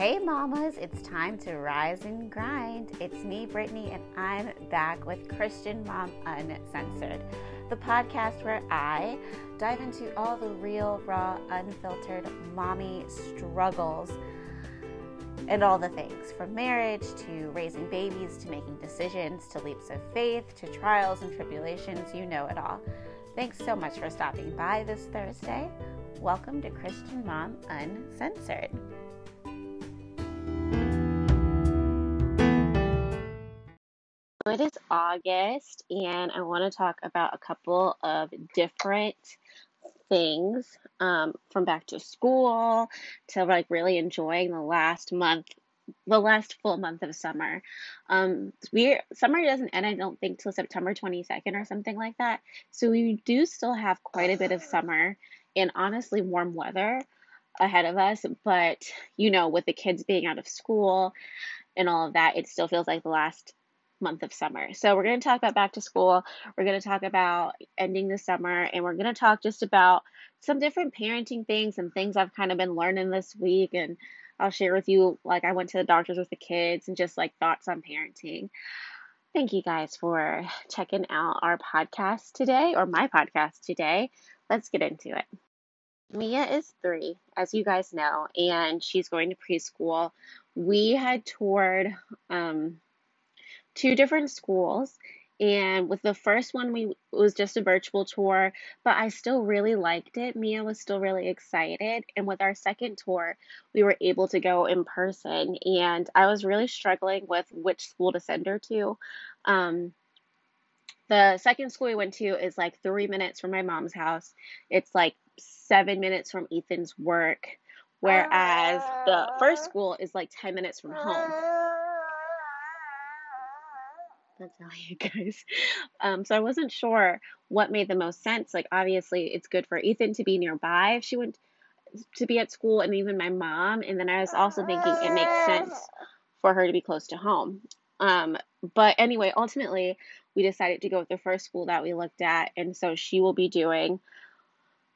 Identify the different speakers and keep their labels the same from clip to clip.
Speaker 1: Hey, mamas, it's time to rise and grind. It's me, Brittany, and I'm back with Christian Mom Uncensored, the podcast where I dive into all the real, raw, unfiltered mommy struggles and all the things from marriage to raising babies to making decisions to leaps of faith to trials and tribulations. You know it all. Thanks so much for stopping by this Thursday. Welcome to Christian Mom Uncensored. It is August, and I want to talk about a couple of different things um, from back to school to like really enjoying the last month the last full month of summer. Um, we summer doesn't end, I don't think, till September 22nd or something like that. So we do still have quite a bit of summer and honestly warm weather ahead of us. But you know, with the kids being out of school and all of that, it still feels like the last month of summer. So we're going to talk about back to school. We're going to talk about ending the summer, and we're going to talk just about some different parenting things and things I've kind of been learning this week and I'll share with you like I went to the doctors with the kids and just like thoughts on parenting. Thank you guys for checking out our podcast today or my podcast today. Let's get into it. Mia is three, as you guys know, and she's going to preschool. We had toured um, two different schools and with the first one, we it was just a virtual tour, but I still really liked it. Mia was still really excited. And with our second tour, we were able to go in person. And I was really struggling with which school to send her to. Um, the second school we went to is like three minutes from my mom's house. It's like seven minutes from Ethan's work, whereas the first school is like 10 minutes from home. You guys. Um, so I wasn't sure what made the most sense. Like, obviously, it's good for Ethan to be nearby if she went to be at school, and even my mom. And then I was also thinking it makes sense for her to be close to home. Um, but anyway, ultimately, we decided to go with the first school that we looked at, and so she will be doing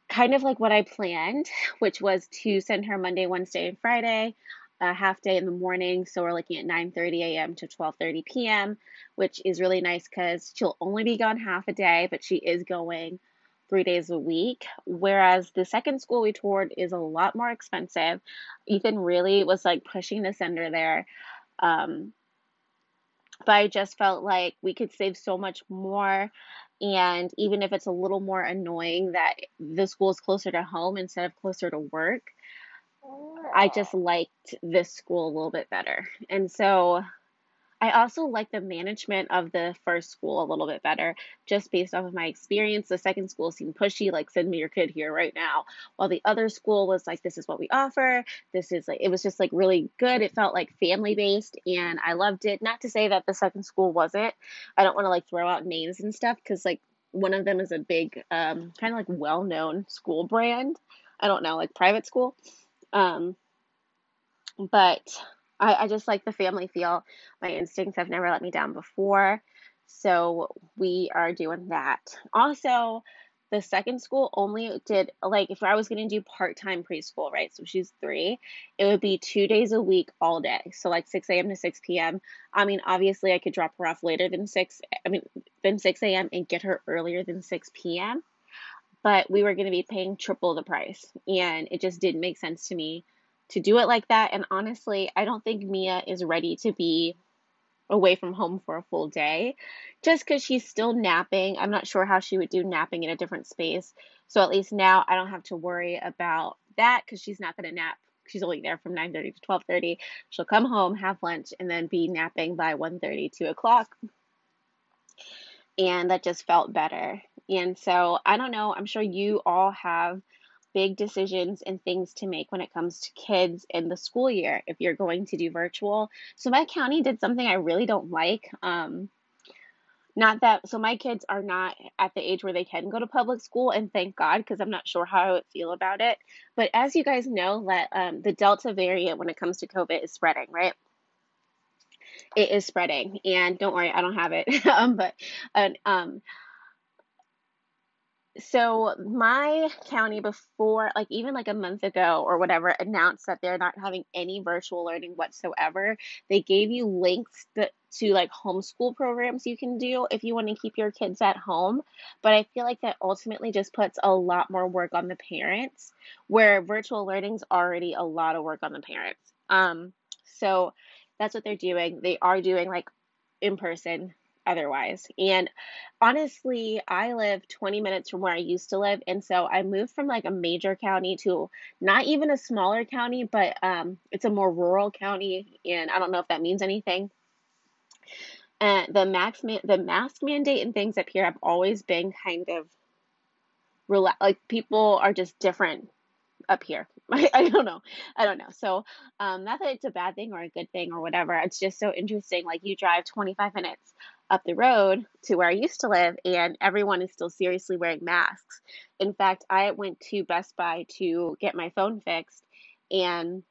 Speaker 1: kind of like what I planned, which was to send her Monday, Wednesday, and Friday a half day in the morning. So we're looking at 9:30 a.m. to 12:30 p.m., which is really nice because she'll only be gone half a day, but she is going three days a week. Whereas the second school we toured is a lot more expensive. Ethan really was like pushing the sender there. Um, but I just felt like we could save so much more. And even if it's a little more annoying that the school is closer to home instead of closer to work, I just liked this school a little bit better. And so I also like the management of the first school a little bit better, just based off of my experience. The second school seemed pushy, like send me your kid here right now, while the other school was like, this is what we offer. This is like, it was just like really good. It felt like family based, and I loved it. Not to say that the second school wasn't. I don't want to like throw out names and stuff because like one of them is a big, um, kind of like well known school brand. I don't know, like private school. Um, but I, I just like the family feel. My instincts have never let me down before. So we are doing that. Also, the second school only did like if I was going to do part time preschool, right? So she's three, it would be two days a week, all day. So like 6 a.m. to 6 p.m. I mean, obviously, I could drop her off later than 6, I mean, than 6 a.m. and get her earlier than 6 p.m. But we were going to be paying triple the price. And it just didn't make sense to me to do it like that. And honestly, I don't think Mia is ready to be away from home for a full day just because she's still napping. I'm not sure how she would do napping in a different space. So at least now I don't have to worry about that because she's not going to nap. She's only there from 9:30 to 12:30. She'll come home, have lunch, and then be napping by 1:30, 2 o'clock. And that just felt better. And so I don't know. I'm sure you all have big decisions and things to make when it comes to kids in the school year if you're going to do virtual. So my county did something I really don't like. Um, not that so my kids are not at the age where they can go to public school and thank god because i'm not sure how i would feel about it but as you guys know that um, the delta variant when it comes to covid is spreading right it is spreading and don't worry i don't have it um, but uh, um, So my county before, like even like a month ago or whatever, announced that they're not having any virtual learning whatsoever. They gave you links to like homeschool programs you can do if you want to keep your kids at home. But I feel like that ultimately just puts a lot more work on the parents, where virtual learning's already a lot of work on the parents. Um, so that's what they're doing. They are doing like in person otherwise. And honestly, I live 20 minutes from where I used to live. And so I moved from like a major county to not even a smaller county, but um, it's a more rural county. And I don't know if that means anything. And the max man- the mask mandate and things up here have always been kind of rela- like people are just different up here. I, I don't know. I don't know. So, um, not that it's a bad thing or a good thing or whatever. It's just so interesting. Like you drive 25 minutes up the road to where I used to live, and everyone is still seriously wearing masks. In fact, I went to Best Buy to get my phone fixed, and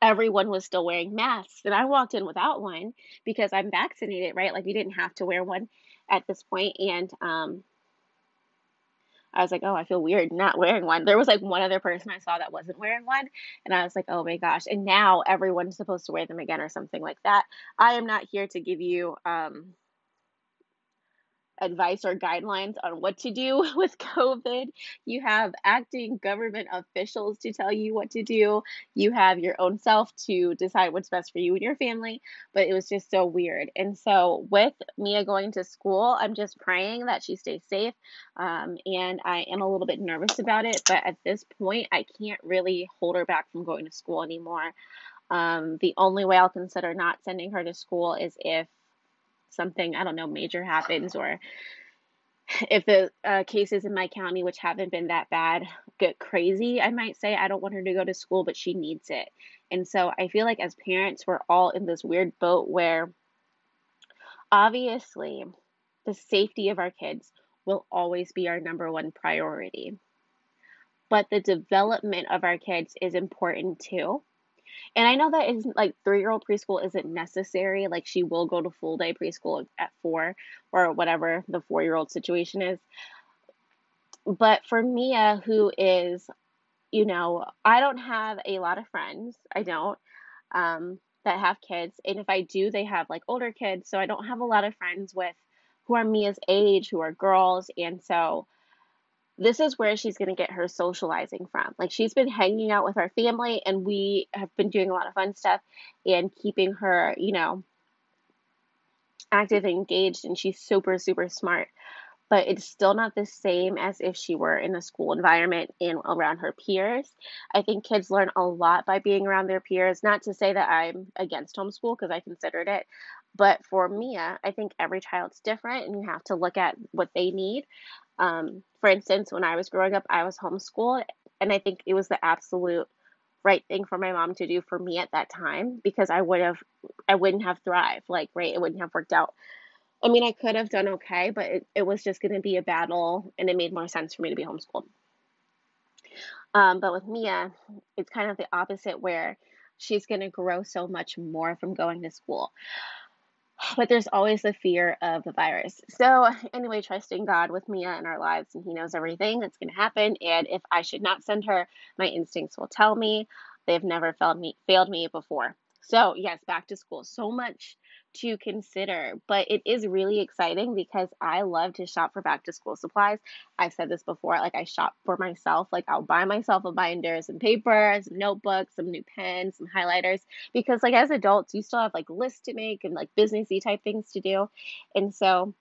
Speaker 1: everyone was still wearing masks. And I walked in without one because I'm vaccinated, right? Like you didn't have to wear one at this point, and um, I was like, oh, I feel weird not wearing one. There was like one other person I saw that wasn't wearing one, and I was like, oh my gosh. And now everyone's supposed to wear them again or something like that. I am not here to give you um, advice or guidelines on what to do with COVID. You have acting government officials to tell you what to do. You have your own self to decide what's best for you and your family. But it was just so weird. And so, with Mia going to school, I'm just praying that she stays safe. Um, and I am a little bit nervous about it. But at this point, I can't really hold her back from going to school anymore. Um, the only way I'll consider not sending her to school is if something, I don't know, major happens, or if the uh, cases in my county, which haven't been that bad, get crazy, I might say, I don't want her to go to school, but she needs it. And so I feel like as parents, we're all in this weird boat where obviously the safety of our kids will always be our number one priority. But the development of our kids is important too. And I know that isn't like three year old preschool isn't necessary. Like she will go to full day preschool at four or whatever the four year old situation is. But for Mia, who is, you know, I don't have a lot of friends. I don't. Um, that have kids. And if I do, they have like older kids. So I don't have a lot of friends with who are Mia's age, who are girls. And so this is where she's going to get her socializing from. Like she's been hanging out with our family and we have been doing a lot of fun stuff and keeping her, you know, active and engaged and she's super super smart. But it's still not the same as if she were in a school environment and around her peers. I think kids learn a lot by being around their peers. Not to say that I'm against homeschool because I considered it, but for Mia, I think every child's different and you have to look at what they need. Um, for instance, when I was growing up, I was homeschooled, and I think it was the absolute right thing for my mom to do for me at that time because I would have, I wouldn't have thrived. Like, right, it wouldn't have worked out. I mean, I could have done okay, but it, it was just going to be a battle, and it made more sense for me to be homeschooled. Um, but with Mia, it's kind of the opposite where she's going to grow so much more from going to school but there's always the fear of the virus. So, anyway, trusting God with Mia in our lives, and He knows everything that's going to happen. And if I should not send her, my instincts will tell me. They've never failed me failed me before. So, yes, back to school. So much to consider, but it is really exciting because I love to shop for back to school supplies. I've said this before, like I shop for myself, like I'll buy myself a binder, some paper, some notebooks, some new pens, some highlighters because like as adults, you still have like lists to make and like businessy type things to do. And so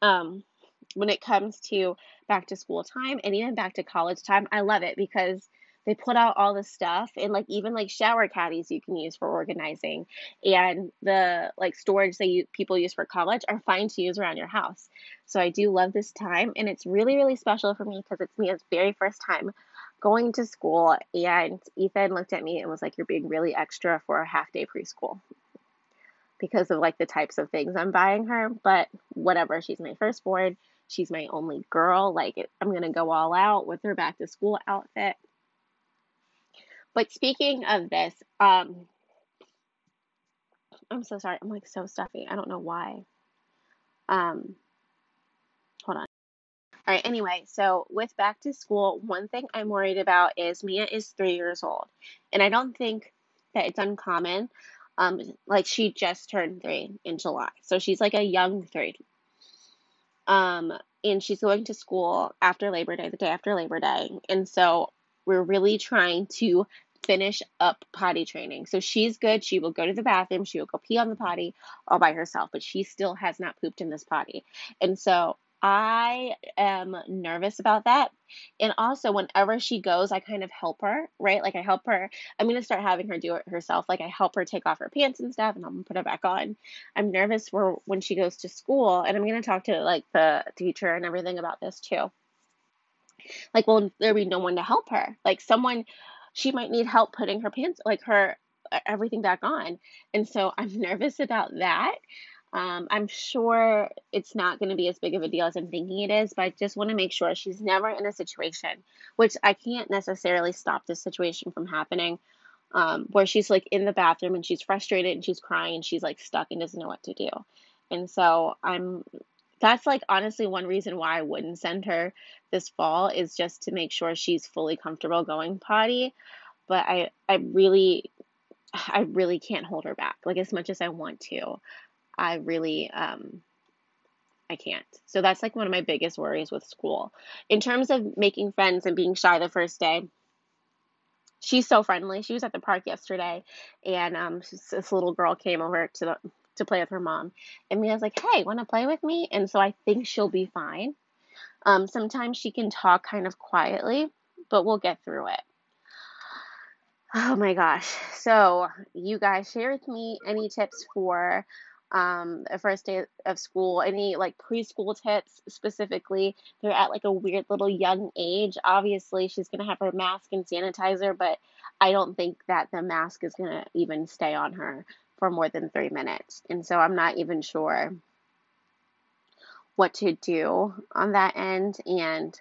Speaker 1: um when it comes to back to school time and even back to college time, I love it because they put out all the stuff and like even like shower caddies you can use for organizing and the like storage that you people use for college are fine to use around your house. So i do love this time and it's really really special for me because it's mia's very first time going to school and ethan looked at me and was like you're being really extra for a half day preschool. Because of like the types of things i'm buying her but whatever she's my firstborn she's my only girl like i'm gonna go all out with her back to school outfit but speaking of this, um, I'm so sorry. I'm like so stuffy. I don't know why. Um, hold on. All right, anyway, so with back to school, one thing I'm worried about is Mia is three years old. And I don't think that it's uncommon. Um, like she just turned three in July. So she's like a young three. Um, and she's going to school after Labor Day, the day after Labor Day. And so we're really trying to finish up potty training. So she's good. She will go to the bathroom. She will go pee on the potty all by herself, but she still has not pooped in this potty. And so I am nervous about that. And also, whenever she goes, I kind of help her, right? Like, I help her. I'm going to start having her do it herself. Like, I help her take off her pants and stuff, and I'm gonna put her back on. I'm nervous for when she goes to school, and I'm going to talk to like the teacher and everything about this too. Like, well, there be no one to help her? Like, someone, she might need help putting her pants, like her everything back on. And so I'm nervous about that. Um, I'm sure it's not going to be as big of a deal as I'm thinking it is, but I just want to make sure she's never in a situation, which I can't necessarily stop this situation from happening, um, where she's like in the bathroom and she's frustrated and she's crying and she's like stuck and doesn't know what to do. And so I'm, that's like honestly one reason why I wouldn't send her this fall is just to make sure she's fully comfortable going potty. But I, I really, I really can't hold her back like as much as I want to. I really um I can't. So that's like one of my biggest worries with school. In terms of making friends and being shy the first day, she's so friendly. She was at the park yesterday, and um, this little girl came over to the, to play with her mom, and Mia's like, "Hey, want to play with me?" And so I think she'll be fine. Um, sometimes she can talk kind of quietly, but we'll get through it. Oh my gosh! So you guys share with me any tips for um, the first day of school, any like preschool tips specifically. They're at like a weird little young age. Obviously, she's going to have her mask and sanitizer, but I don't think that the mask is going to even stay on her for more than three minutes. And so I'm not even sure what to do on that end. And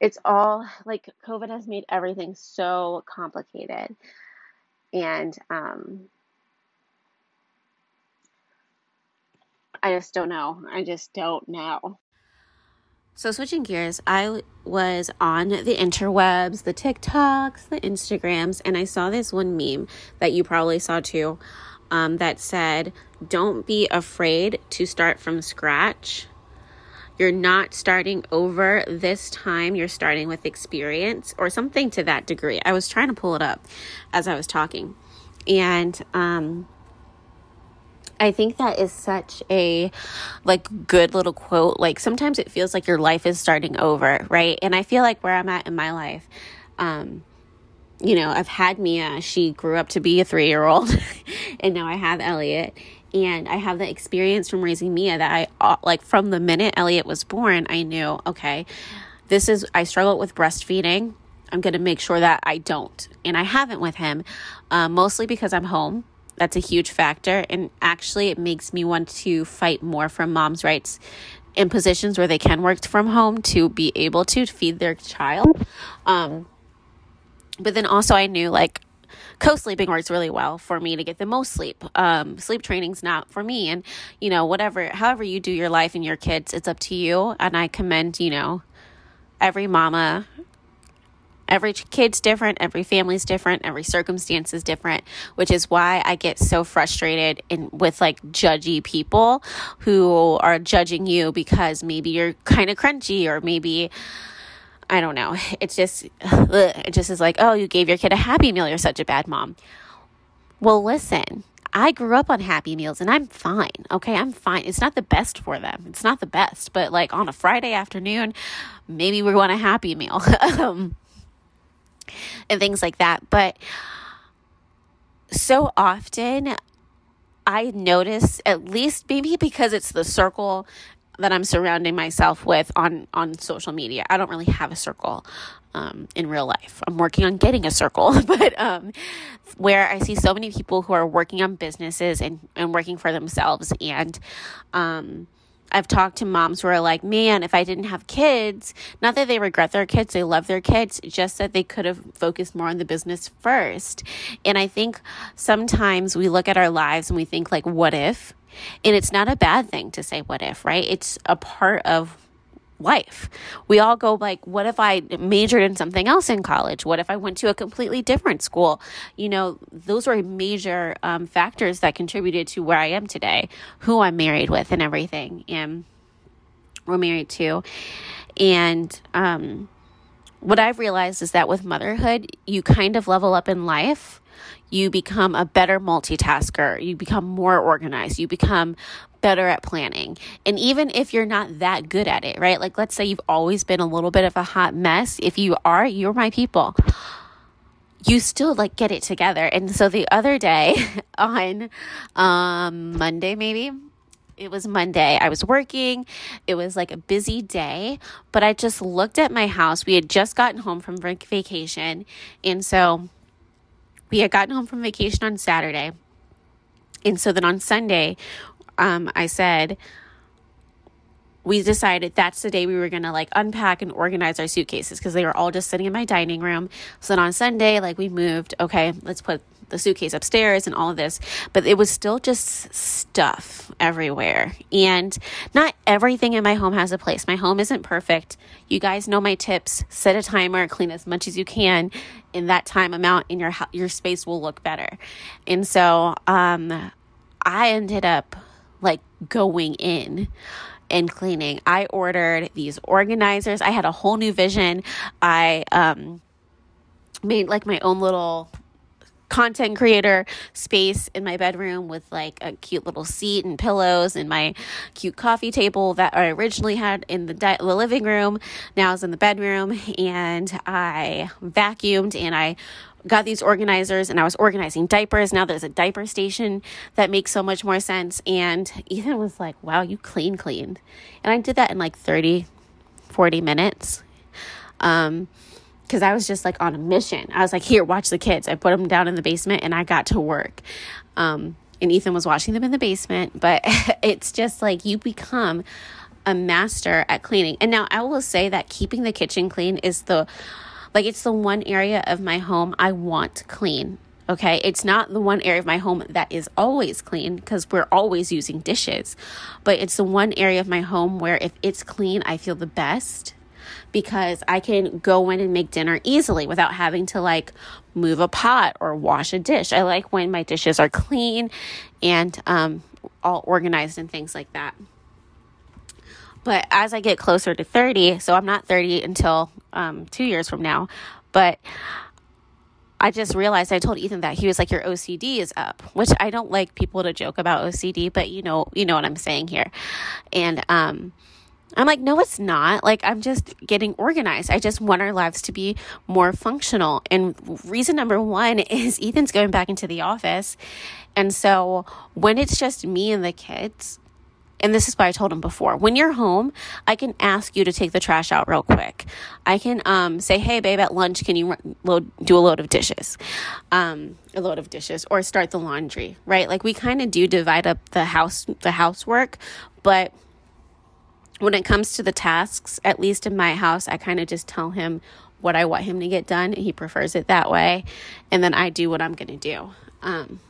Speaker 1: it's all like COVID has made everything so complicated. And um, I just don't know. I just don't know.
Speaker 2: So, switching gears, I was on the interwebs, the TikToks, the Instagrams, and I saw this one meme that you probably saw too um, that said, Don't be afraid to start from scratch. You're not starting over this time, you're starting with experience or something to that degree. I was trying to pull it up as I was talking. And um, I think that is such a like good little quote. Like sometimes it feels like your life is starting over, right? And I feel like where I'm at in my life, um, you know, I've had Mia, she grew up to be a three year old, and now I have Elliot. And I have the experience from raising Mia that I, uh, like, from the minute Elliot was born, I knew, okay, this is, I struggle with breastfeeding. I'm going to make sure that I don't. And I haven't with him, uh, mostly because I'm home that's a huge factor. And actually, it makes me want to fight more for mom's rights in positions where they can work from home to be able to feed their child. Um, but then also, I knew like co sleeping works really well for me to get the most sleep. Um, sleep training's not for me. And, you know, whatever, however you do your life and your kids, it's up to you. And I commend, you know, every mama every kid's different, every family's different, every circumstance is different, which is why I get so frustrated in with like judgy people who are judging you because maybe you're kind of crunchy or maybe I don't know. It's just ugh, it just is like, "Oh, you gave your kid a happy meal, you're such a bad mom." Well, listen. I grew up on Happy Meals and I'm fine. Okay, I'm fine. It's not the best for them. It's not the best, but like on a Friday afternoon, maybe we want a Happy Meal. um, and things like that. But so often I notice, at least maybe because it's the circle that I'm surrounding myself with on on social media. I don't really have a circle um, in real life. I'm working on getting a circle, but um, where I see so many people who are working on businesses and and working for themselves and um, I've talked to moms who are like, man, if I didn't have kids, not that they regret their kids, they love their kids, just that they could have focused more on the business first. And I think sometimes we look at our lives and we think, like, what if? And it's not a bad thing to say what if, right? It's a part of life. We all go like, what if I majored in something else in college? What if I went to a completely different school? You know, those were major um, factors that contributed to where I am today, who I'm married with, and everything. And we're married to. And um, what I've realized is that with motherhood, you kind of level up in life. You become a better multitasker. You become more organized. You become better at planning. And even if you're not that good at it, right? Like, let's say you've always been a little bit of a hot mess. If you are, you're my people. You still like get it together. And so the other day on um, Monday, maybe, it was Monday. I was working. It was like a busy day, but I just looked at my house. We had just gotten home from vacation. And so we had gotten home from vacation on Saturday. And so then on Sunday, um, I said, we decided that's the day we were gonna like unpack and organize our suitcases because they were all just sitting in my dining room. So then on Sunday, like we moved, okay, let's put the suitcase upstairs and all of this, but it was still just stuff everywhere. And not everything in my home has a place. My home isn't perfect. You guys know my tips. Set a timer, clean as much as you can in that time amount and your your space will look better. And so um I ended up like going in and cleaning. I ordered these organizers. I had a whole new vision. I um, made like my own little content creator space in my bedroom with like a cute little seat and pillows and my cute coffee table that I originally had in the, di- the living room. Now is in the bedroom and I vacuumed and I got these organizers and I was organizing diapers. Now there's a diaper station that makes so much more sense. And Ethan was like, wow, you clean cleaned. And I did that in like 30, 40 minutes. Um, because I was just like on a mission. I was like, here, watch the kids. I put them down in the basement and I got to work. Um, and Ethan was watching them in the basement, but it's just like you become a master at cleaning. And now I will say that keeping the kitchen clean is the like it's the one area of my home I want clean. Okay, it's not the one area of my home that is always clean because we're always using dishes, but it's the one area of my home where if it's clean, I feel the best because I can go in and make dinner easily without having to like move a pot or wash a dish. I like when my dishes are clean and um, all organized and things like that. But as I get closer to 30, so I'm not 30 until um, two years from now, but I just realized I told Ethan that he was like your OCD is up, which I don't like people to joke about OCD, but you know, you know what I'm saying here. And um I'm like, no, it's not. Like, I'm just getting organized. I just want our lives to be more functional. And reason number one is Ethan's going back into the office. And so when it's just me and the kids, and this is why I told him before. When you're home, I can ask you to take the trash out real quick. I can um, say, "Hey, babe, at lunch, can you load, do a load of dishes, um, a load of dishes, or start the laundry?" Right? Like we kind of do divide up the house, the housework, but when it comes to the tasks, at least in my house, I kind of just tell him what I want him to get done. and He prefers it that way, and then I do what I'm going to do. Um,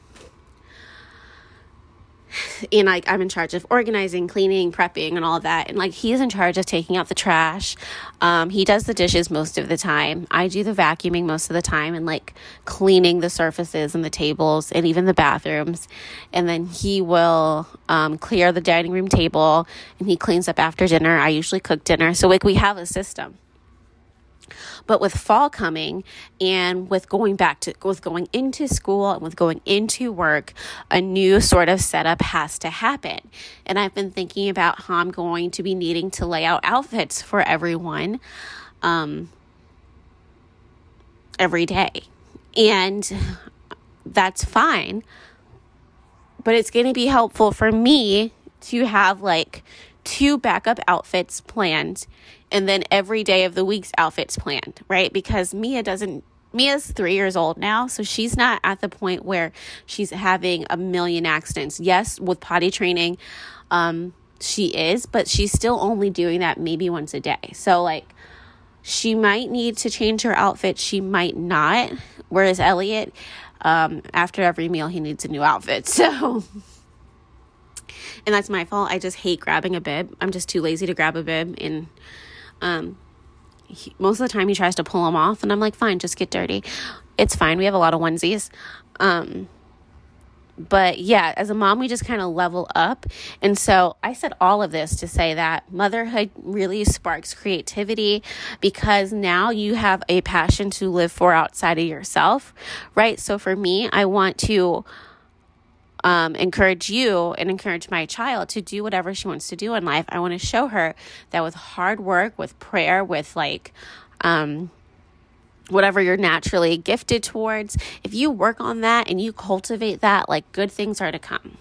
Speaker 2: and like I'm in charge of organizing, cleaning, prepping, and all that. And like he's in charge of taking out the trash. Um, he does the dishes most of the time. I do the vacuuming most of the time and like cleaning the surfaces and the tables and even the bathrooms. And then he will um, clear the dining room table and he cleans up after dinner. I usually cook dinner, so like we have a system. But with fall coming and with going back to with going into school and with going into work, a new sort of setup has to happen. And I've been thinking about how I'm going to be needing to lay out outfits for everyone um, every day. And that's fine. But it's going to be helpful for me to have like two backup outfits planned and then every day of the week's outfits planned, right? Because Mia doesn't Mia's three years old now, so she's not at the point where she's having a million accidents. Yes, with potty training, um, she is, but she's still only doing that maybe once a day. So, like, she might need to change her outfit, she might not. Whereas Elliot, um, after every meal, he needs a new outfit. So, And that's my fault. I just hate grabbing a bib. I'm just too lazy to grab a bib. And um, he, most of the time he tries to pull them off. And I'm like, fine, just get dirty. It's fine. We have a lot of onesies. Um, but yeah, as a mom, we just kind of level up. And so I said all of this to say that motherhood really sparks creativity because now you have a passion to live for outside of yourself, right? So for me, I want to um, encourage you and encourage my child to do whatever she wants to do in life. I want to show her that with hard work, with prayer, with like, um, whatever you're naturally gifted towards, if you work on that and you cultivate that, like good things are to come.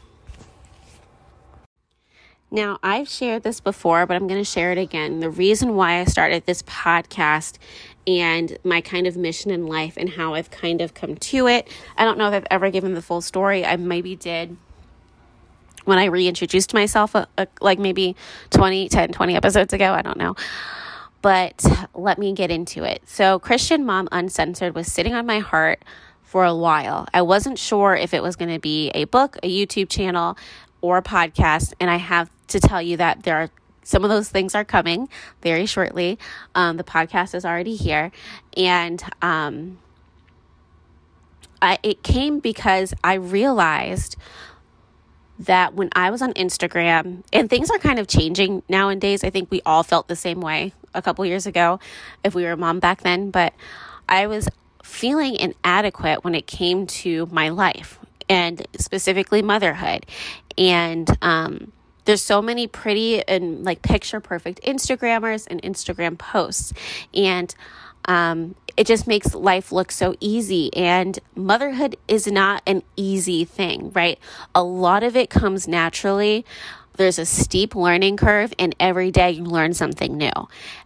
Speaker 2: Now, I've shared this before, but I'm going to share it again. The reason why I started this podcast and my kind of mission in life and how I've kind of come to it. I don't know if I've ever given the full story. I maybe did when I reintroduced myself, a, a, like maybe 20, 10, 20 episodes ago. I don't know but let me get into it. So, Christian Mom Uncensored was sitting on my heart for a while. I wasn't sure if it was going to be a book, a YouTube channel, or a podcast. And I have to tell you that there are some of those things are coming very shortly. Um, the podcast is already here. And um, I, it came because I realized that when I was on Instagram, and things are kind of changing nowadays. I think we all felt the same way a couple years ago if we were a mom back then, but I was feeling inadequate when it came to my life and specifically motherhood. And um, there's so many pretty and like picture perfect Instagrammers and Instagram posts. And um, it just makes life look so easy. And motherhood is not an easy thing, right? A lot of it comes naturally there's a steep learning curve, and every day you learn something new.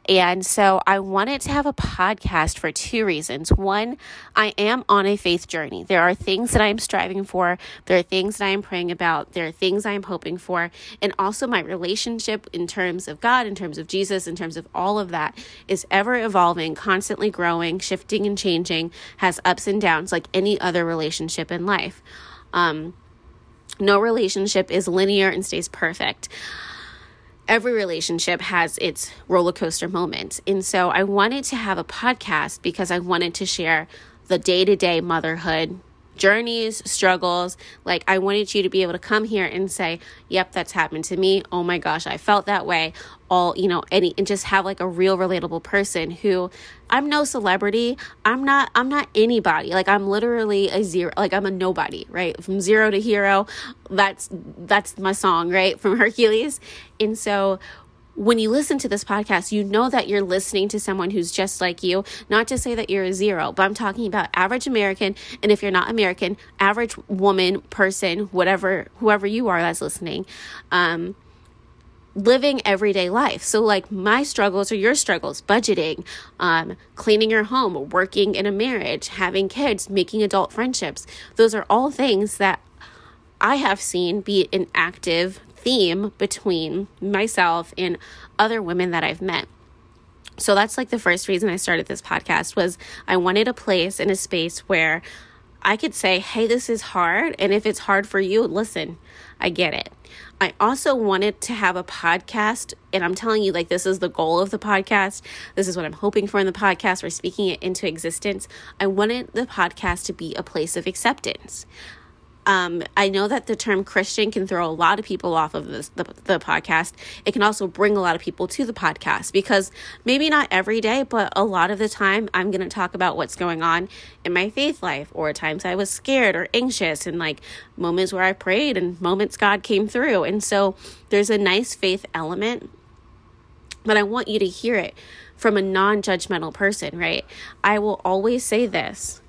Speaker 2: And so I wanted to have a podcast for two reasons. One, I am on a faith journey. There are things that I am striving for, there are things that I am praying about, there are things I am hoping for, and also my relationship in terms of God, in terms of Jesus, in terms of all of that is ever evolving, constantly growing, shifting, and changing, has ups and downs like any other relationship in life. Um, no relationship is linear and stays perfect. Every relationship has its roller coaster moments. And so I wanted to have a podcast because I wanted to share the day to day motherhood journeys, struggles. Like, I wanted you to be able to come here and say, Yep, that's happened to me. Oh my gosh, I felt that way. All, you know, any, and just have like a real relatable person who I'm no celebrity. I'm not, I'm not anybody. Like, I'm literally a zero, like, I'm a nobody, right? From zero to hero. That's, that's my song, right? From Hercules. And so, when you listen to this podcast, you know that you're listening to someone who's just like you. Not to say that you're a zero, but I'm talking about average American. And if you're not American, average woman, person, whatever, whoever you are that's listening, um, living everyday life. So, like my struggles or your struggles budgeting, um, cleaning your home, working in a marriage, having kids, making adult friendships. Those are all things that I have seen be an active theme between myself and other women that I've met. So that's like the first reason I started this podcast was I wanted a place and a space where I could say, "Hey, this is hard, and if it's hard for you, listen. I get it." I also wanted to have a podcast, and I'm telling you, like, this is the goal of the podcast. This is what I'm hoping for in the podcast. We're speaking it into existence. I wanted the podcast to be a place of acceptance. Um, I know that the term Christian can throw a lot of people off of this, the, the podcast. It can also bring a lot of people to the podcast because maybe not every day, but a lot of the time I'm going to talk about what's going on in my faith life or times I was scared or anxious and like moments where I prayed and moments God came through. And so there's a nice faith element, but I want you to hear it from a non judgmental person, right? I will always say this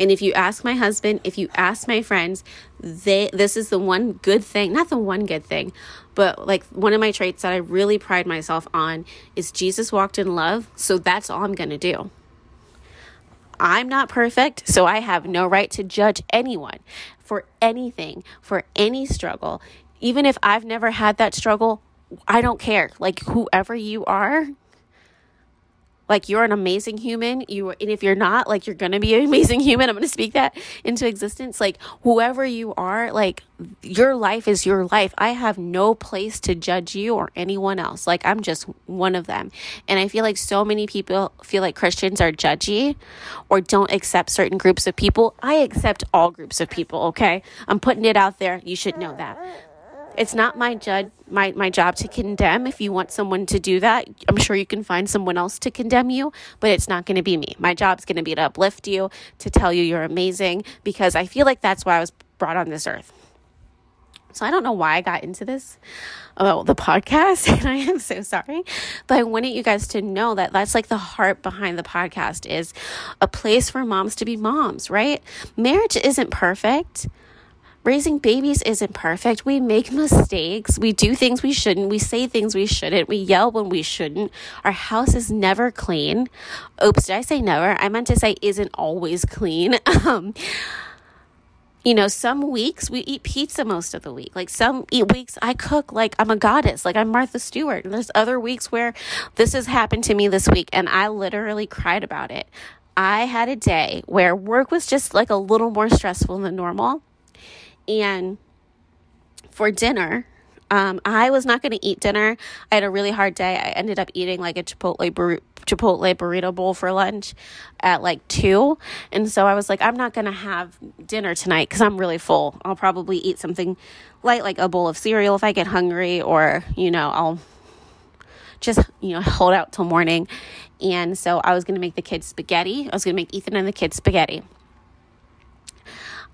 Speaker 2: and if you ask my husband, if you ask my friends, they this is the one good thing, not the one good thing, but like one of my traits that I really pride myself on is Jesus walked in love, so that's all I'm going to do. I'm not perfect, so I have no right to judge anyone for anything, for any struggle. Even if I've never had that struggle, I don't care. Like whoever you are, like you're an amazing human. You and if you're not like you're gonna be an amazing human. I'm gonna speak that into existence. Like whoever you are like your life is your life. I have no place to judge you or anyone else. Like i'm just one of them. And i feel like so many people feel like christians are judgy or don't accept certain groups of people. I accept all groups of people okay? I'm putting it out there. You should know that it's not my judge my, my job to condemn. If you want someone to do that, I'm sure you can find someone else to condemn you, but it's not going to be me. My job's going to be to uplift you, to tell you you're amazing, because I feel like that's why I was brought on this earth. So I don't know why I got into this about the podcast, and I am so sorry. But I wanted you guys to know that that's like the heart behind the podcast is a place for moms to be moms, right? Marriage isn't perfect raising babies isn't perfect. We make mistakes. We do things we shouldn't. We say things we shouldn't. We yell when we shouldn't. Our house is never clean. Oops, did I say never? I meant to say isn't always clean. um, you know, some weeks we eat pizza most of the week. Like some weeks I cook like I'm a goddess, like I'm Martha Stewart. And there's other weeks where this has happened to me this week and I literally cried about it. I had a day where work was just like a little more stressful than normal and for dinner, um, I was not going to eat dinner. I had a really hard day. I ended up eating like a Chipotle bur- Chipotle burrito bowl for lunch at like two, and so I was like, I'm not going to have dinner tonight because I'm really full. I'll probably eat something light, like a bowl of cereal if I get hungry, or you know, I'll just you know hold out till morning. And so I was going to make the kids spaghetti. I was going to make Ethan and the kids spaghetti.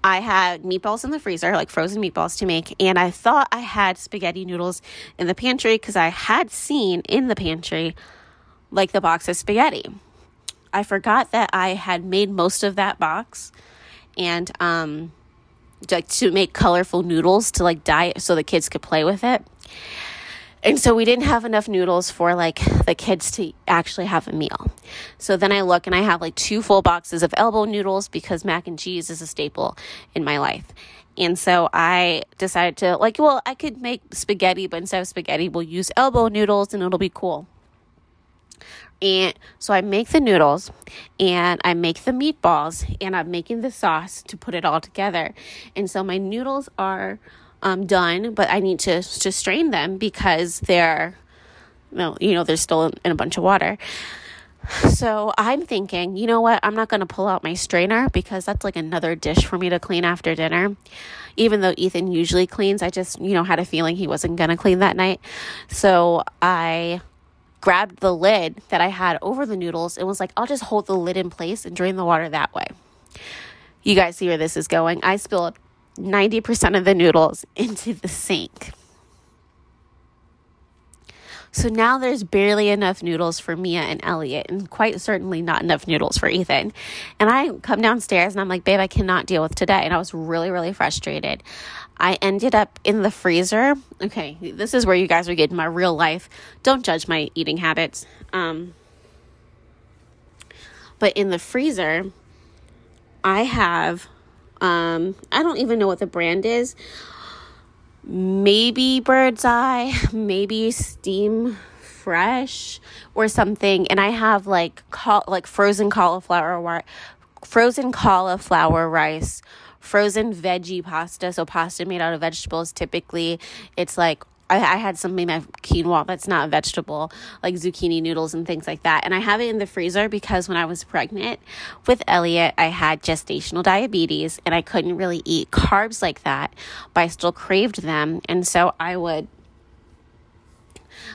Speaker 2: I had meatballs in the freezer, like frozen meatballs to make, and I thought I had spaghetti noodles in the pantry because I had seen in the pantry like the box of spaghetti. I forgot that I had made most of that box and um like to make colorful noodles to like dye it so the kids could play with it. And so we didn't have enough noodles for like the kids to actually have a meal. So then I look and I have like two full boxes of elbow noodles because mac and cheese is a staple in my life. And so I decided to like, well, I could make spaghetti, but instead of spaghetti, we'll use elbow noodles and it'll be cool. And so I make the noodles and I make the meatballs and I'm making the sauce to put it all together. And so my noodles are um, done, but I need to to strain them because they're, well, you know, they're still in, a bunch of water. So I'm thinking, you know what? I'm not going to pull out my strainer because that's like another dish for me to clean after dinner. Even though Ethan usually cleans, I just, you know, had a feeling he wasn't going to clean that night. So I grabbed the lid that I had over the noodles and was like, I'll just hold the lid in place and drain the water that way. You guys see where this is going. I spilled 90% of the noodles into the sink. So now there's barely enough noodles for Mia and Elliot, and quite certainly not enough noodles for Ethan. And I come downstairs and I'm like, babe, I cannot deal with today. And I was really, really frustrated. I ended up in the freezer. Okay, this is where you guys are getting my real life. Don't judge my eating habits. Um, but in the freezer, I have um, I don't even know what the brand is. Maybe Birds Eye, maybe Steam Fresh or something. And I have like like frozen cauliflower frozen cauliflower rice, frozen veggie pasta. So pasta made out of vegetables. Typically, it's like I, I had something my quinoa that's not a vegetable, like zucchini noodles and things like that. And I have it in the freezer because when I was pregnant with Elliot, I had gestational diabetes and I couldn't really eat carbs like that, but I still craved them. And so I would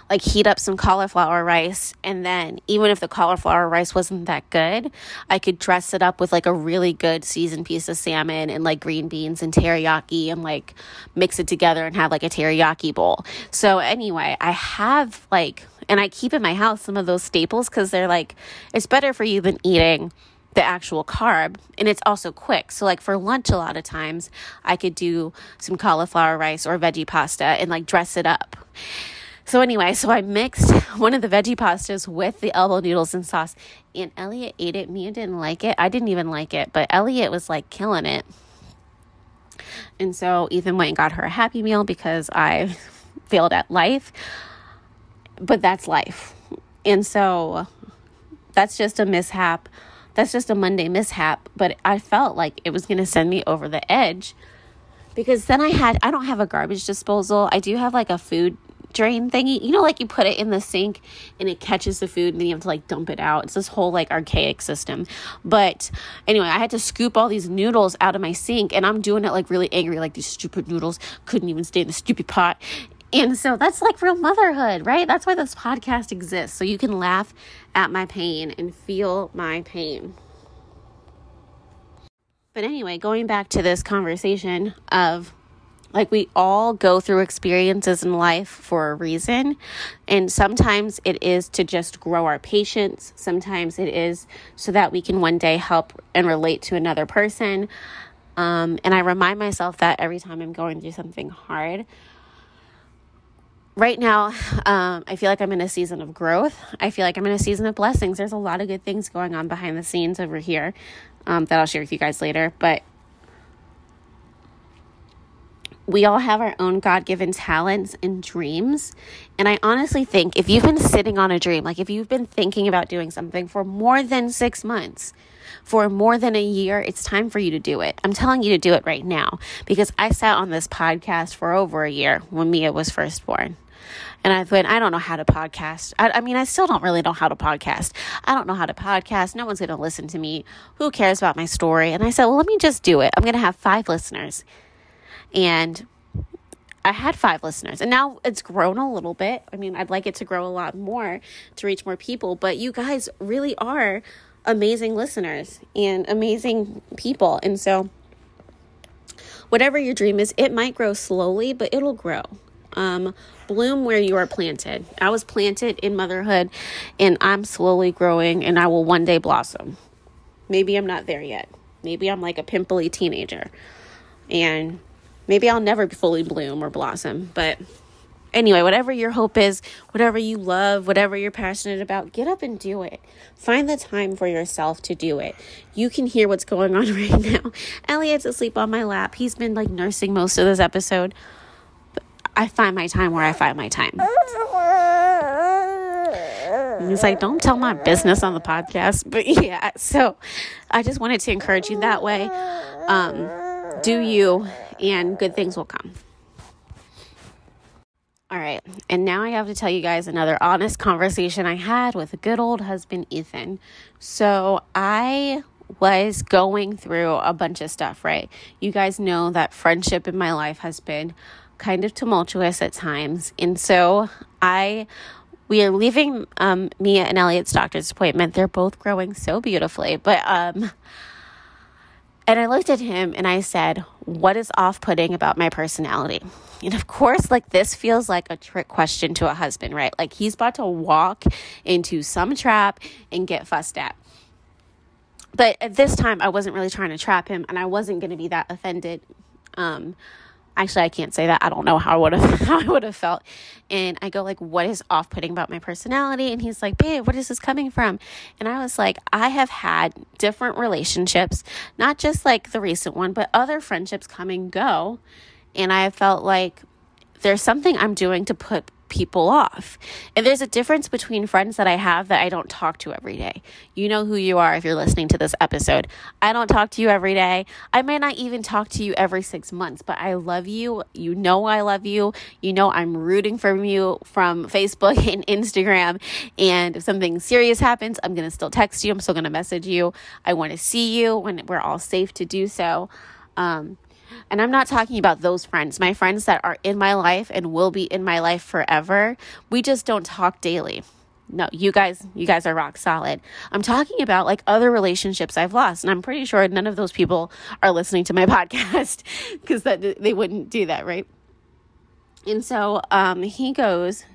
Speaker 2: like heat up some cauliflower rice and then even if the cauliflower rice wasn't that good i could dress it up with like a really good seasoned piece of salmon and like green beans and teriyaki and like mix it together and have like a teriyaki bowl so anyway i have like and i keep in my house some of those staples because they're like it's better for you than eating the actual carb and it's also quick. So like for lunch a lot of times I could do some cauliflower rice or veggie pasta and like dress it up. So anyway, so I mixed one of the veggie pastas with the elbow noodles and sauce, and Elliot ate it. Mia didn't like it. I didn't even like it, but Elliot was like killing it. And so Ethan went and got her a happy meal because I failed at life. But that's life. And so that's just a mishap. That's just a Monday mishap. But I felt like it was going to send me over the edge because then I had, I don't have a garbage disposal. I do have like a food drain thingy. You know, like you put it in the sink and it catches the food and then you have to like dump it out. It's this whole like archaic system. But anyway, I had to scoop all these noodles out of my sink and I'm doing it like really angry, like these stupid noodles couldn't even stay in the stupid pot. And so that's like real motherhood, right? That's why this podcast exists. So you can laugh at my pain and feel my pain. But anyway, going back to this conversation of like we all go through experiences in life for a reason. And sometimes it is to just grow our patience. Sometimes it is so that we can one day help and relate to another person. Um, and I remind myself that every time I'm going through something hard. Right now, um, I feel like I'm in a season of growth. I feel like I'm in a season of blessings. There's a lot of good things going on behind the scenes over here um, that I'll share with you guys later. But we all have our own God given talents and dreams. And I honestly think if you've been sitting on a dream, like if you've been thinking about doing something for more than six months, for more than a year, it's time for you to do it. I'm telling you to do it right now because I sat on this podcast for over a year when Mia was first born. And I went, I don't know how to podcast. I, I, mean, I still don't really know how to podcast. I don't know how to podcast. No one's going to listen to me. Who cares about my story? And I said, well, let me just do it. I'm going to have five listeners. And I had five listeners and now it's grown a little bit. I mean, I'd like it to grow a lot more to reach more people, but you guys really are amazing listeners and amazing people. And so, whatever your dream is, it might grow slowly, but it'll grow. Um, bloom where you are planted. I was planted in motherhood and I'm slowly growing and I will one day blossom. Maybe I'm not there yet. Maybe I'm like a pimply teenager. And maybe I'll never fully bloom or blossom, but anyway, whatever your hope is, whatever you love, whatever you're passionate about, get up and do it. Find the time for yourself to do it. You can hear what's going on right now. Elliot's asleep on my lap. He's been like nursing most of this episode. But I find my time where I find my time. He's like, don't tell my business on the podcast. But yeah, so I just wanted to encourage you that way. Um, do you, and good things will come. All right, and now I have to tell you guys another honest conversation I had with a good old husband, Ethan. So I was going through a bunch of stuff, right? You guys know that friendship in my life has been kind of tumultuous at times. And so I we are leaving um, Mia and Elliot's doctor's appointment. They're both growing so beautifully, but um and I looked at him and I said, What is off putting about my personality? And of course, like this feels like a trick question to a husband, right? Like he's about to walk into some trap and get fussed at. But at this time, I wasn't really trying to trap him and I wasn't going to be that offended. Um, actually I can't say that. I don't know how I would have how I would have felt. And I go like, "What is off-putting about my personality?" And he's like, "Babe, what is this coming from?" And I was like, "I have had different relationships, not just like the recent one, but other friendships come and go, and I felt like there's something I'm doing to put people off. And there's a difference between friends that I have that I don't talk to every day. You know who you are if you're listening to this episode. I don't talk to you every day. I may not even talk to you every six months, but I love you. You know I love you. You know I'm rooting for you from Facebook and Instagram. And if something serious happens, I'm going to still text you. I'm still going to message you. I want to see you when we're all safe to do so. Um, and I'm not talking about those friends, my friends that are in my life and will be in my life forever. We just don't talk daily. No, you guys, you guys are rock solid. I'm talking about like other relationships I've lost, and I'm pretty sure none of those people are listening to my podcast because that they wouldn't do that, right? And so um, he goes,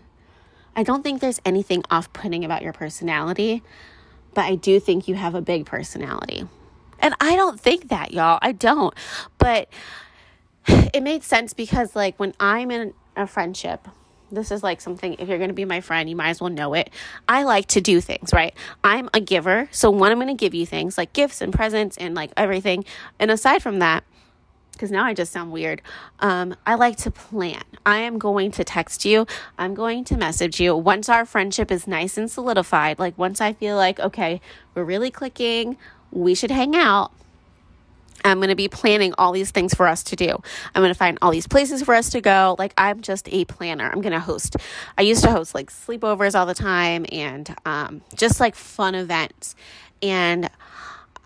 Speaker 2: I don't think there's anything off putting about your personality, but I do think you have a big personality. And I don't think that, y'all. I don't. But it made sense because, like, when I'm in a friendship, this is like something, if you're going to be my friend, you might as well know it. I like to do things, right? I'm a giver. So, one, I'm going to give you things like gifts and presents and like everything. And aside from that, because now I just sound weird. Um, I like to plan. I am going to text you. I'm going to message you once our friendship is nice and solidified. Like once I feel like, okay, we're really clicking, we should hang out. I'm going to be planning all these things for us to do. I'm going to find all these places for us to go. Like, I'm just a planner. I'm going to host. I used to host like sleepovers all the time and um, just like fun events. And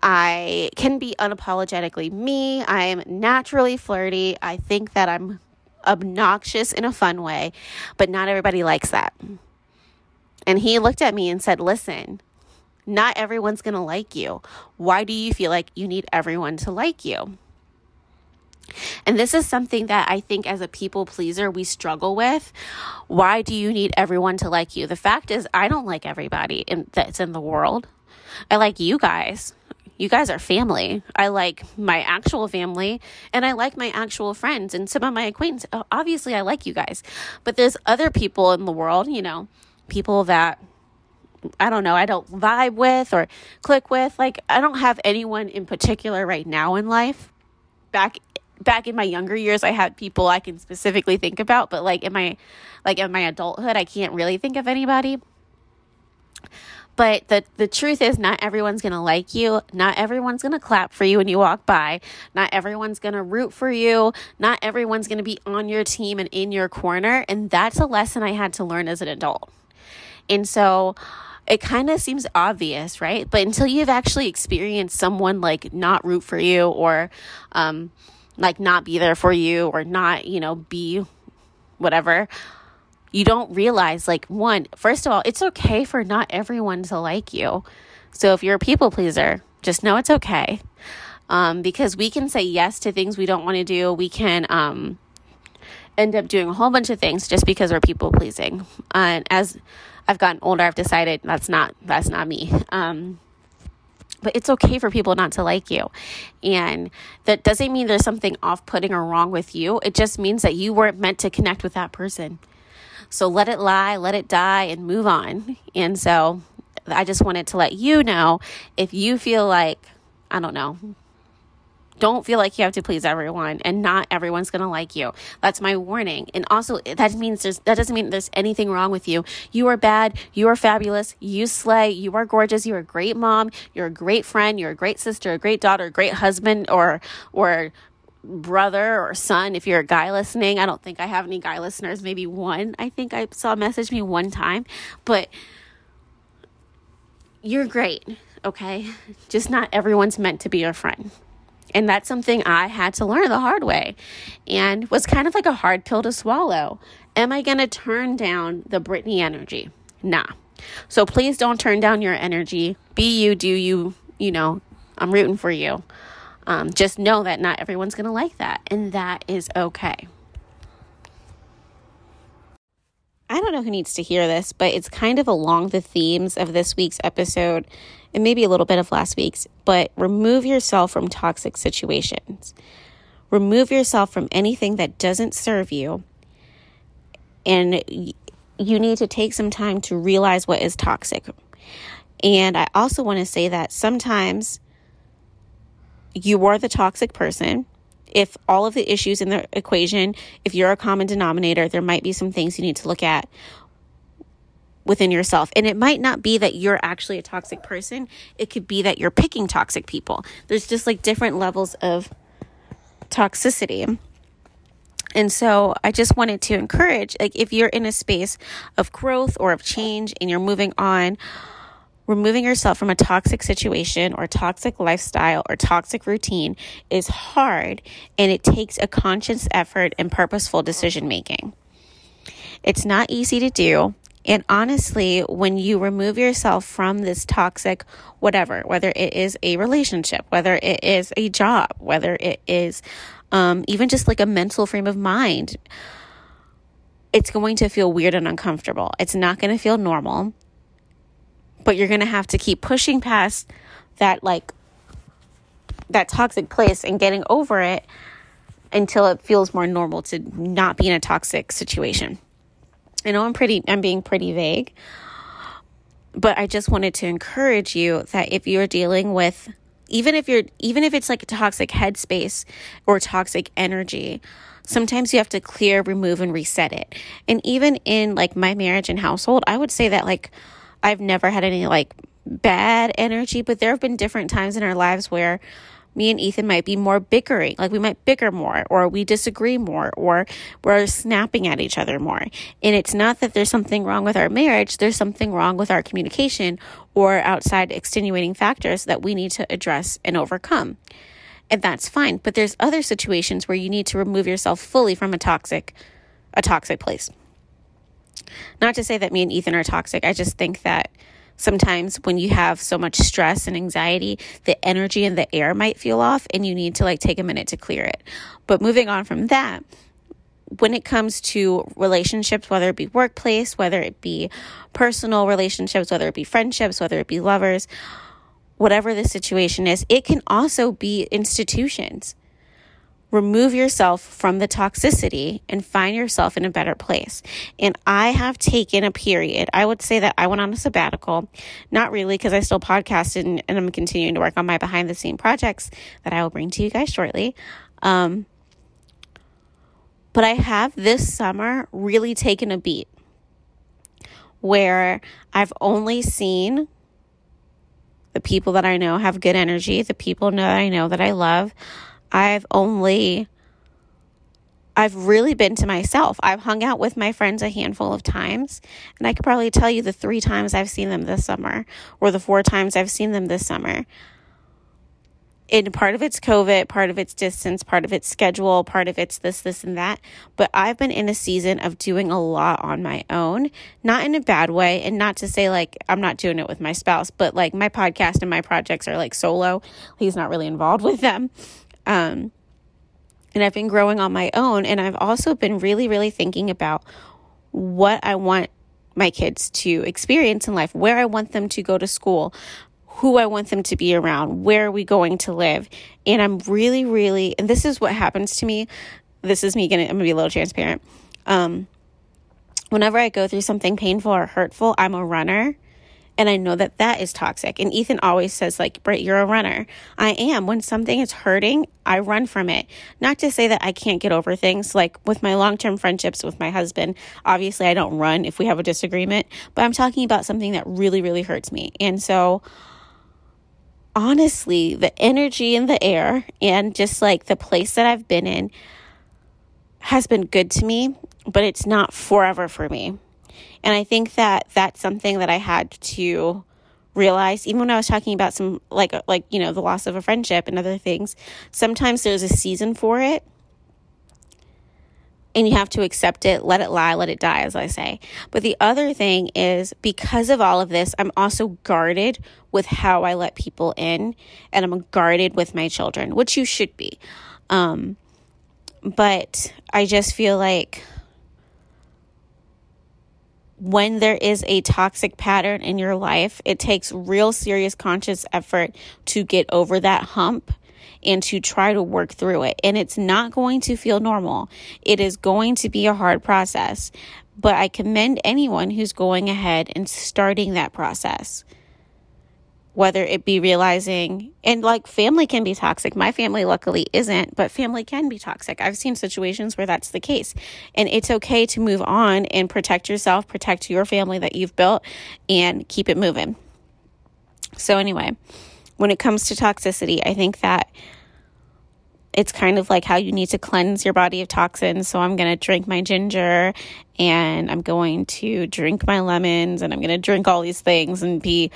Speaker 2: I can be unapologetically me. I'm naturally flirty. I think that I'm obnoxious in a fun way, but not everybody likes that. And he looked at me and said, Listen, not everyone's going to like you. Why do you feel like you need everyone to like you? And this is something that I think as a people pleaser we struggle with. Why do you need everyone to like you? The fact is I don't like everybody in, that's in the world. I like you guys. You guys are family. I like my actual family and I like my actual friends and some of my acquaintances. Obviously, I like you guys. But there's other people in the world, you know, people that I don't know, I don't vibe with or click with. Like I don't have anyone in particular right now in life. Back back in my younger years I had people I can specifically think about, but like in my like in my adulthood I can't really think of anybody. But the the truth is not everyone's going to like you. Not everyone's going to clap for you when you walk by. Not everyone's going to root for you. Not everyone's going to be on your team and in your corner, and that's a lesson I had to learn as an adult. And so it kind of seems obvious, right? But until you've actually experienced someone like not root for you or um, like not be there for you or not, you know, be whatever, you don't realize like one, first of all, it's okay for not everyone to like you. So if you're a people pleaser, just know it's okay. Um, because we can say yes to things we don't want to do. We can um, end up doing a whole bunch of things just because we're people pleasing. And as I've gotten older, I've decided that's not that's not me. Um, but it's okay for people not to like you. And that doesn't mean there's something off putting or wrong with you. It just means that you weren't meant to connect with that person. So let it lie, let it die, and move on. And so I just wanted to let you know if you feel like, I don't know, don't feel like you have to please everyone and not everyone's going to like you. That's my warning. And also that means there's that doesn't mean there's anything wrong with you. You are bad, you are fabulous, you slay, you are gorgeous, you're a great mom, you're a great friend, you're a great sister, a great daughter, a great husband or or brother or son if you're a guy listening. I don't think I have any guy listeners, maybe one. I think I saw message me one time, but you're great, okay? Just not everyone's meant to be your friend. And that's something I had to learn the hard way and was kind of like a hard pill to swallow. Am I going to turn down the Brittany energy? Nah. So please don't turn down your energy. Be you, do you, you know, I'm rooting for you. Um, just know that not everyone's going to like that, and that is okay. I don't know who needs to hear this, but it's kind of along the themes of this week's episode and maybe a little bit of last week's, but remove yourself from toxic situations. Remove yourself from anything that doesn't serve you. And you need to take some time to realize what is toxic. And I also want to say that sometimes you are the toxic person. If all of the issues in the equation, if you're a common denominator, there might be some things you need to look at within yourself. And it might not be that you're actually a toxic person, it could be that you're picking toxic people. There's just like different levels of toxicity. And so I just wanted to encourage like if you're in a space of growth or of change and you're moving on, removing yourself from a toxic situation or toxic lifestyle or toxic routine is hard and it takes a conscious effort and purposeful decision making. It's not easy to do, and honestly, when you remove yourself from this toxic whatever, whether it is a relationship, whether it is a job, whether it is um, even just like a mental frame of mind, it's going to feel weird and uncomfortable. It's not going to feel normal, but you're going to have to keep pushing past that, like, that toxic place and getting over it until it feels more normal to not be in a toxic situation. I know I'm pretty I'm being pretty vague, but I just wanted to encourage you that if you're dealing with even if you're even if it's like a toxic headspace or toxic energy sometimes you have to clear remove and reset it. And even in like my marriage and household i would say that like i've never had any like bad energy but there have been different times in our lives where me and Ethan might be more bickering. Like we might bicker more, or we disagree more, or we're snapping at each other more. And it's not that there's something wrong with our marriage, there's something wrong with our communication or outside extenuating factors that we need to address and overcome. And that's fine. But there's other situations where you need to remove yourself fully from a toxic a toxic place. Not to say that me and Ethan are toxic. I just think that sometimes when you have so much stress and anxiety, the energy in the air might feel off and you need to like take a minute to clear it. But moving on from that, when it comes to relationships, whether it be workplace, whether it be personal relationships, whether it be friendships, whether it be lovers, whatever the situation is, it can also be institutions remove yourself from the toxicity and find yourself in a better place. And I have taken a period. I would say that I went on a sabbatical, not really because I still podcasted and, and, I'm continuing to work on my behind the scene projects that I will bring to you guys shortly. Um, but I have this summer really taken a beat where I've only seen the people that I know have good energy, the people that I know that I love. I've only I've really been to myself. I've hung out with my friends a handful of times, and I could probably tell you the three times I've seen them this summer or the four times I've seen them this summer. And part of it's COVID, part of it's distance, part of it's schedule, part of it's this, this, and that. But I've been in a season of doing a lot on my own, not in a bad way, and not to say like I'm not doing it with my spouse, but like my podcast and my projects are like solo. He's not really involved with them. Um, and I've been growing on my own. And I've also been really, really thinking about what I want my kids to experience in life, where I want them to go to school, who I want them to be around, where are we going to live. And I'm really, really, and this is what happens to me. This is me gonna, I'm gonna be a little transparent. Um, whenever I go through something painful or hurtful, I'm a runner. And I know that that is toxic. And Ethan always says, like, Britt, you're a runner. I am. When something is hurting, I run from it. Not to say that I can't get over things. Like with my long term friendships with my husband, obviously I don't run if we have a disagreement, but I'm talking about something that really, really hurts me. And so, honestly, the energy in the air and just like the place that I've been in has been good to me, but it's not forever for me. And I think that that's something that I had to realize even when I was talking about some like like you know the loss of a friendship and other things sometimes there's a season for it. And you have to accept it let it lie let it die as I say. But the other thing is because of all of this I'm also guarded with how I let people in and I'm guarded with my children which you should be. Um but I just feel like when there is a toxic pattern in your life, it takes real serious conscious effort to get over that hump and to try to work through it. And it's not going to feel normal. It is going to be a hard process. But I commend anyone who's going ahead and starting that process whether it be realizing and like family can be toxic. My family luckily isn't, but family can be toxic. I've seen situations where that's the case. And it's okay to move on and protect yourself, protect your family that you've built and keep it moving. So anyway, when it comes to toxicity, I think that it's kind of like how you need to cleanse your body of toxins. So I'm going to drink my ginger and I'm going to drink my lemons and I'm going to drink all these things and be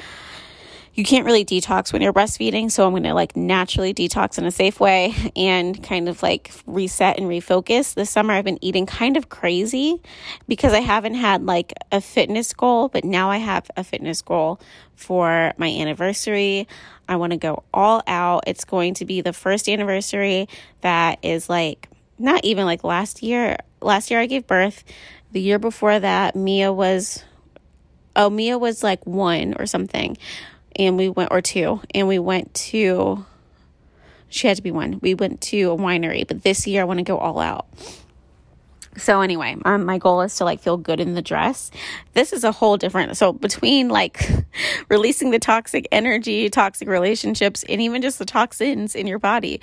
Speaker 2: you can't really detox when you're breastfeeding. So I'm going to like naturally detox in a safe way and kind of like reset and refocus. This summer I've been eating kind of crazy because I haven't had like a fitness goal, but now I have a fitness goal for my anniversary. I want to go all out. It's going to be the first anniversary that is like not even like last year. Last year I gave birth. The year before that, Mia was, oh, Mia was like one or something and we went, or two, and we went to, she had to be one. We went to a winery, but this year I want to go all out. so anyway, um, my goal is to like feel good in the dress. This is a whole different. So between like releasing the toxic energy, toxic relationships, and even just the toxins in your body,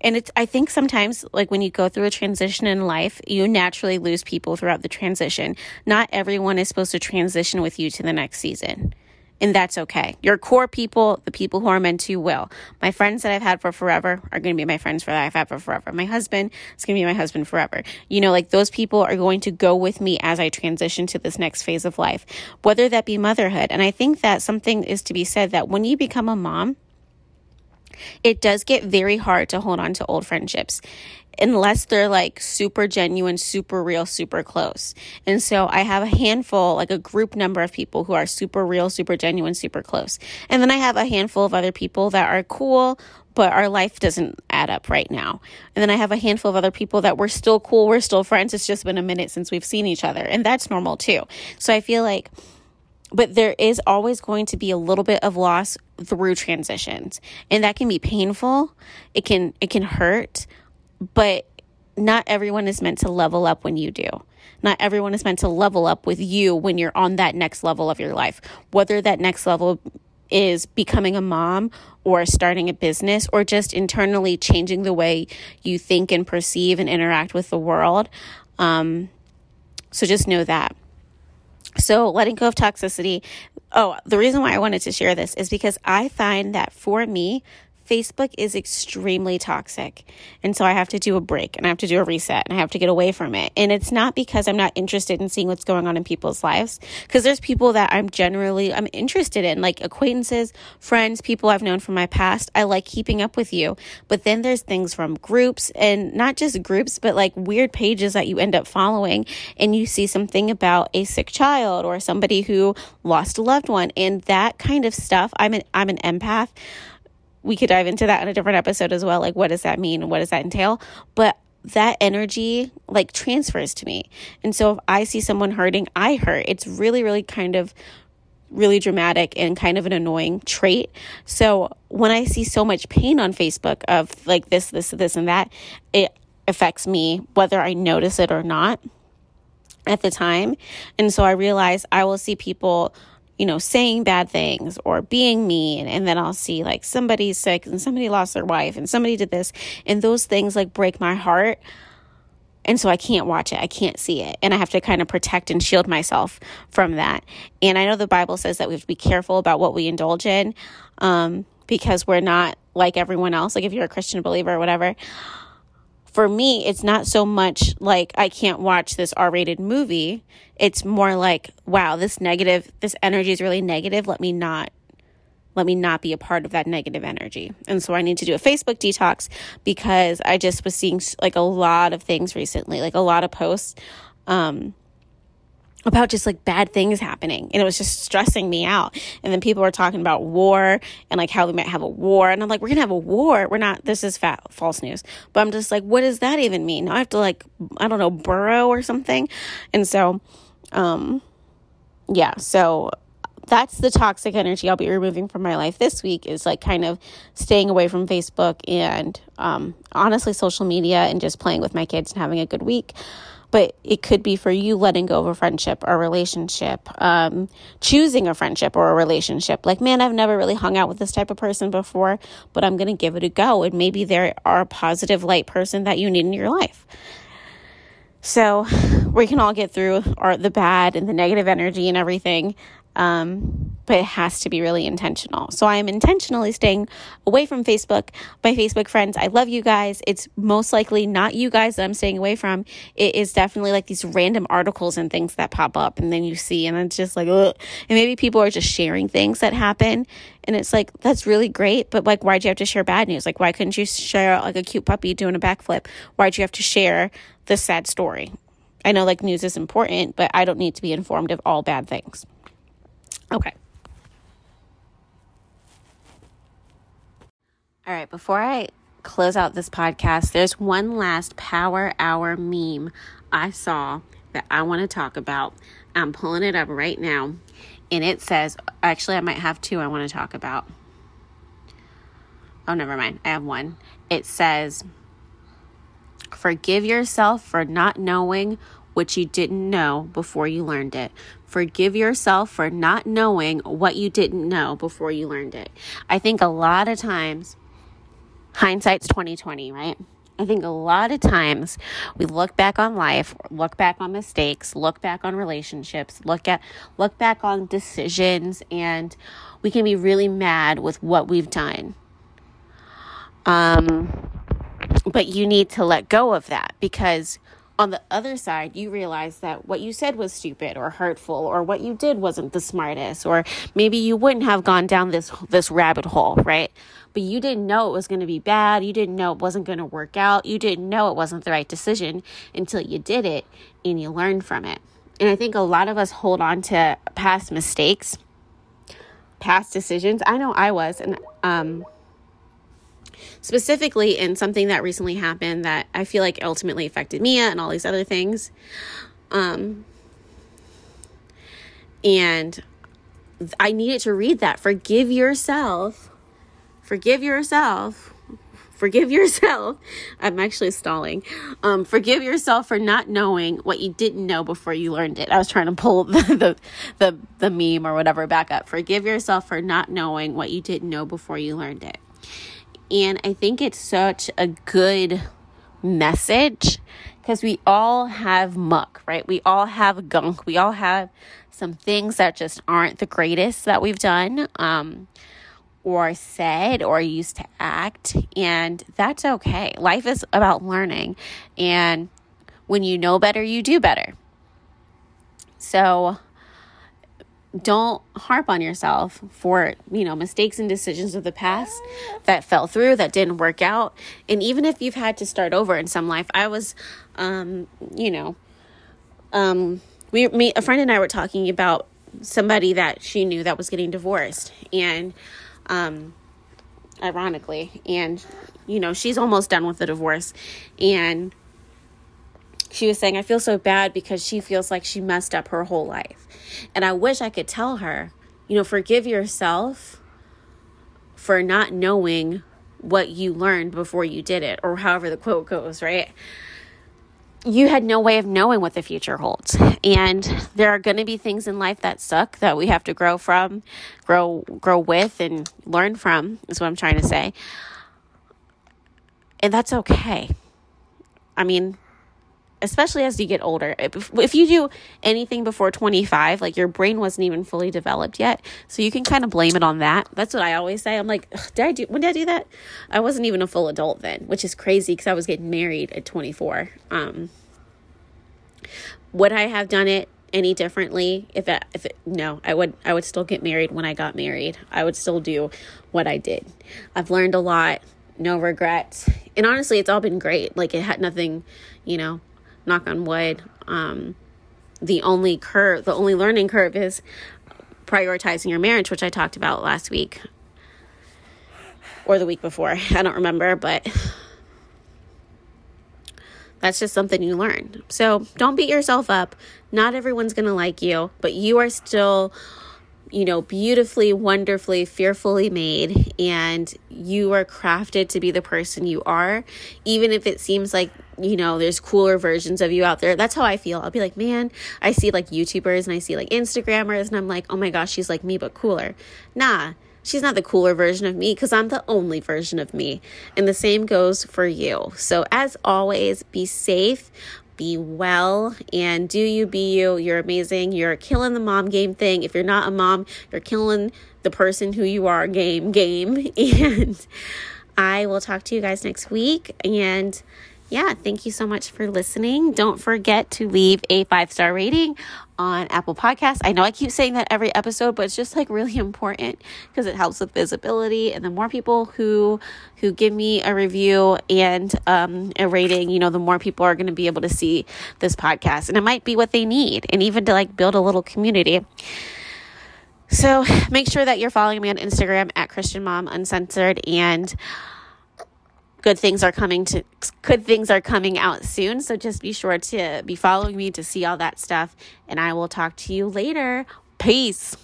Speaker 2: and it's i think sometimes like when you go through a transition in life you naturally lose people throughout the transition not everyone is supposed to transition with you to the next season and that's okay. Your core people the people who are meant to will. My friends that i've had for forever are going to be my friends for that i've had for forever. My husband is going to be my husband forever. You know like those people are going to go with me as i transition to this next phase of life whether that be motherhood. And i think that something is to be said that when you become a mom it does get very hard to hold on to old friendships unless they're like super genuine, super real, super close. And so I have a handful, like a group number of people who are super real, super genuine, super close. And then I have a handful of other people that are cool, but our life doesn't add up right now. And then I have a handful of other people that we're still cool, we're still friends. It's just been a minute since we've seen each other. And that's normal too. So I feel like but there is always going to be a little bit of loss through transitions and that can be painful. It can it can hurt but not everyone is meant to level up when you do. Not everyone is meant to level up with you when you're on that next level of your life whether that next level is becoming a mom or starting a business or just internally changing the way you think and perceive and interact with the world. Um, so just know that so, letting go of toxicity. Oh, the reason why I wanted to share this is because I find that for me, Facebook is extremely toxic. And so I have to do a break and I have to do a reset and I have to get away from it. And it's not because I'm not interested in seeing what's going on in people's lives, because there's people that I'm generally I'm interested in, like acquaintances, friends, people I've known from my past. I like keeping up with you. But then there's things from groups and not just groups, but like weird pages that you end up following and you see something about a sick child or somebody who lost a loved one and that kind of stuff. I'm an I'm an empath we could dive into that in a different episode as well. Like, what does that mean? What does that entail? But that energy like transfers to me. And so if I see someone hurting, I hurt. It's really, really kind of really dramatic and kind of an annoying trait. So when I see so much pain on Facebook of like this, this, this, and that, it affects me whether I notice it or not at the time. And so I realize I will see people you know, saying bad things or being mean. And then I'll see like somebody's sick and somebody lost their wife and somebody did this. And those things like break my heart. And so I can't watch it. I can't see it. And I have to kind of protect and shield myself from that. And I know the Bible says that we have to be careful about what we indulge in um, because we're not like everyone else. Like if you're a Christian believer or whatever. For me, it's not so much like I can't watch this R rated movie it's more like, wow, this negative, this energy is really negative. Let me not let me not be a part of that negative energy. And so I need to do a Facebook detox because I just was seeing like a lot of things recently, like a lot of posts um, about just like bad things happening. And it was just stressing me out. And then people were talking about war and like how we might have a war. And I'm like, we're to have a war. We're not, this is fat, false news. But I'm just like, what does that even mean? I have to like, I don't know, burrow or something. And so, um, yeah, so that's the toxic energy I'll be removing from my life this week is like kind of staying away from Facebook and um, honestly social media and just playing with my kids and having a good week. But it could be for you letting go of a friendship or a relationship, um, choosing a friendship or a relationship. Like, man, I've never really hung out with this type of person before, but I'm going to give it a go. And maybe they are a positive, light person that you need in your life. So we can all get through our, the bad and the negative energy and everything. Um, but it has to be really intentional. So I am intentionally staying away from Facebook. My Facebook friends, I love you guys. It's most likely not you guys that I'm staying away from. It is definitely like these random articles and things that pop up and then you see and it's just like, ugh. And maybe people are just sharing things that happen. And it's like, that's really great. But like, why'd you have to share bad news? Like, why couldn't you share like a cute puppy doing a backflip? Why'd you have to share the sad story? I know like news is important, but I don't need to be informed of all bad things. Okay. All right, before I close out this podcast, there's one last Power Hour meme I saw that I want to talk about. I'm pulling it up right now, and it says, actually, I might have two I want to talk about. Oh, never mind. I have one. It says, Forgive yourself for not knowing what you didn't know before you learned it. Forgive yourself for not knowing what you didn't know before you learned it. I think a lot of times hindsight's 2020, right? I think a lot of times we look back on life, look back on mistakes, look back on relationships, look at look back on decisions and we can be really mad with what we've done. Um but you need to let go of that because on the other side, you realize that what you said was stupid or hurtful, or what you did wasn't the smartest, or maybe you wouldn't have gone down this this rabbit hole, right? But you didn't know it was going to be bad. You didn't know it wasn't going to work out. You didn't know it wasn't the right decision until you did it and you learned from it. And I think a lot of us hold on to past mistakes, past decisions. I know I was, and um, specifically in something that recently happened that I feel like ultimately affected Mia and all these other things. Um, and I needed to read that. Forgive yourself. Forgive yourself. Forgive yourself. I'm actually stalling. Um, forgive yourself for not knowing what you didn't know before you learned it. I was trying to pull the, the the the meme or whatever back up. Forgive yourself for not knowing what you didn't know before you learned it. And I think it's such a good message because we all have muck, right? We all have gunk. We all have some things that just aren't the greatest that we've done um, or said or used to act. And that's okay. Life is about learning. And when you know better, you do better. So, don't harp on yourself for you know mistakes and decisions of the past that fell through that didn't work out. And even if you've had to start over in some life i was um you know um we me a friend and i were talking about somebody that she knew that was getting divorced and um ironically and you know she's almost done with the divorce. And she was saying i feel so bad because she feels like she messed up her whole life and I wish I could tell her, you know, forgive yourself for not knowing what you learned before you did it, or however the quote goes, right? You had no way of knowing what the future holds. And there are going to be things in life that suck that we have to grow from, grow grow with and learn from is what I'm trying to say. And that's okay. I mean, especially as you get older. If, if you do anything before 25, like your brain wasn't even fully developed yet. So you can kind of blame it on that. That's what I always say. I'm like, did I do, when did I do that? I wasn't even a full adult then, which is crazy because I was getting married at 24. Um, would I have done it any differently if it, if it, no i would i would still get married when i got married i would still do what i did i've learned a lot no regrets and honestly it's all been great like it had nothing you know knock on wood, um, the only curve, the only learning curve is prioritizing your marriage, which I talked about last week or the week before. I don't remember, but that's just something you learn. So don't beat yourself up. Not everyone's going to like you, but you are still you know, beautifully, wonderfully, fearfully made, and you are crafted to be the person you are, even if it seems like, you know, there's cooler versions of you out there. That's how I feel. I'll be like, man, I see like YouTubers and I see like Instagrammers, and I'm like, oh my gosh, she's like me, but cooler. Nah, she's not the cooler version of me because I'm the only version of me. And the same goes for you. So, as always, be safe, be well and do you be you. You're amazing. You're killing the mom game thing. If you're not a mom, you're killing the person who you are game game. And I will talk to you guys next week. And yeah, thank you so much for listening. Don't forget to leave a five star rating on Apple Podcasts. I know I keep saying that every episode, but it's just like really important because it helps with visibility. And the more people who who give me a review and um, a rating, you know, the more people are going to be able to see this podcast, and it might be what they need, and even to like build a little community. So make sure that you're following me on Instagram at Christian Mom Uncensored and good things are coming to good things are coming out soon. So just be sure to be following me to see all that stuff. And i will talk to you later. Peace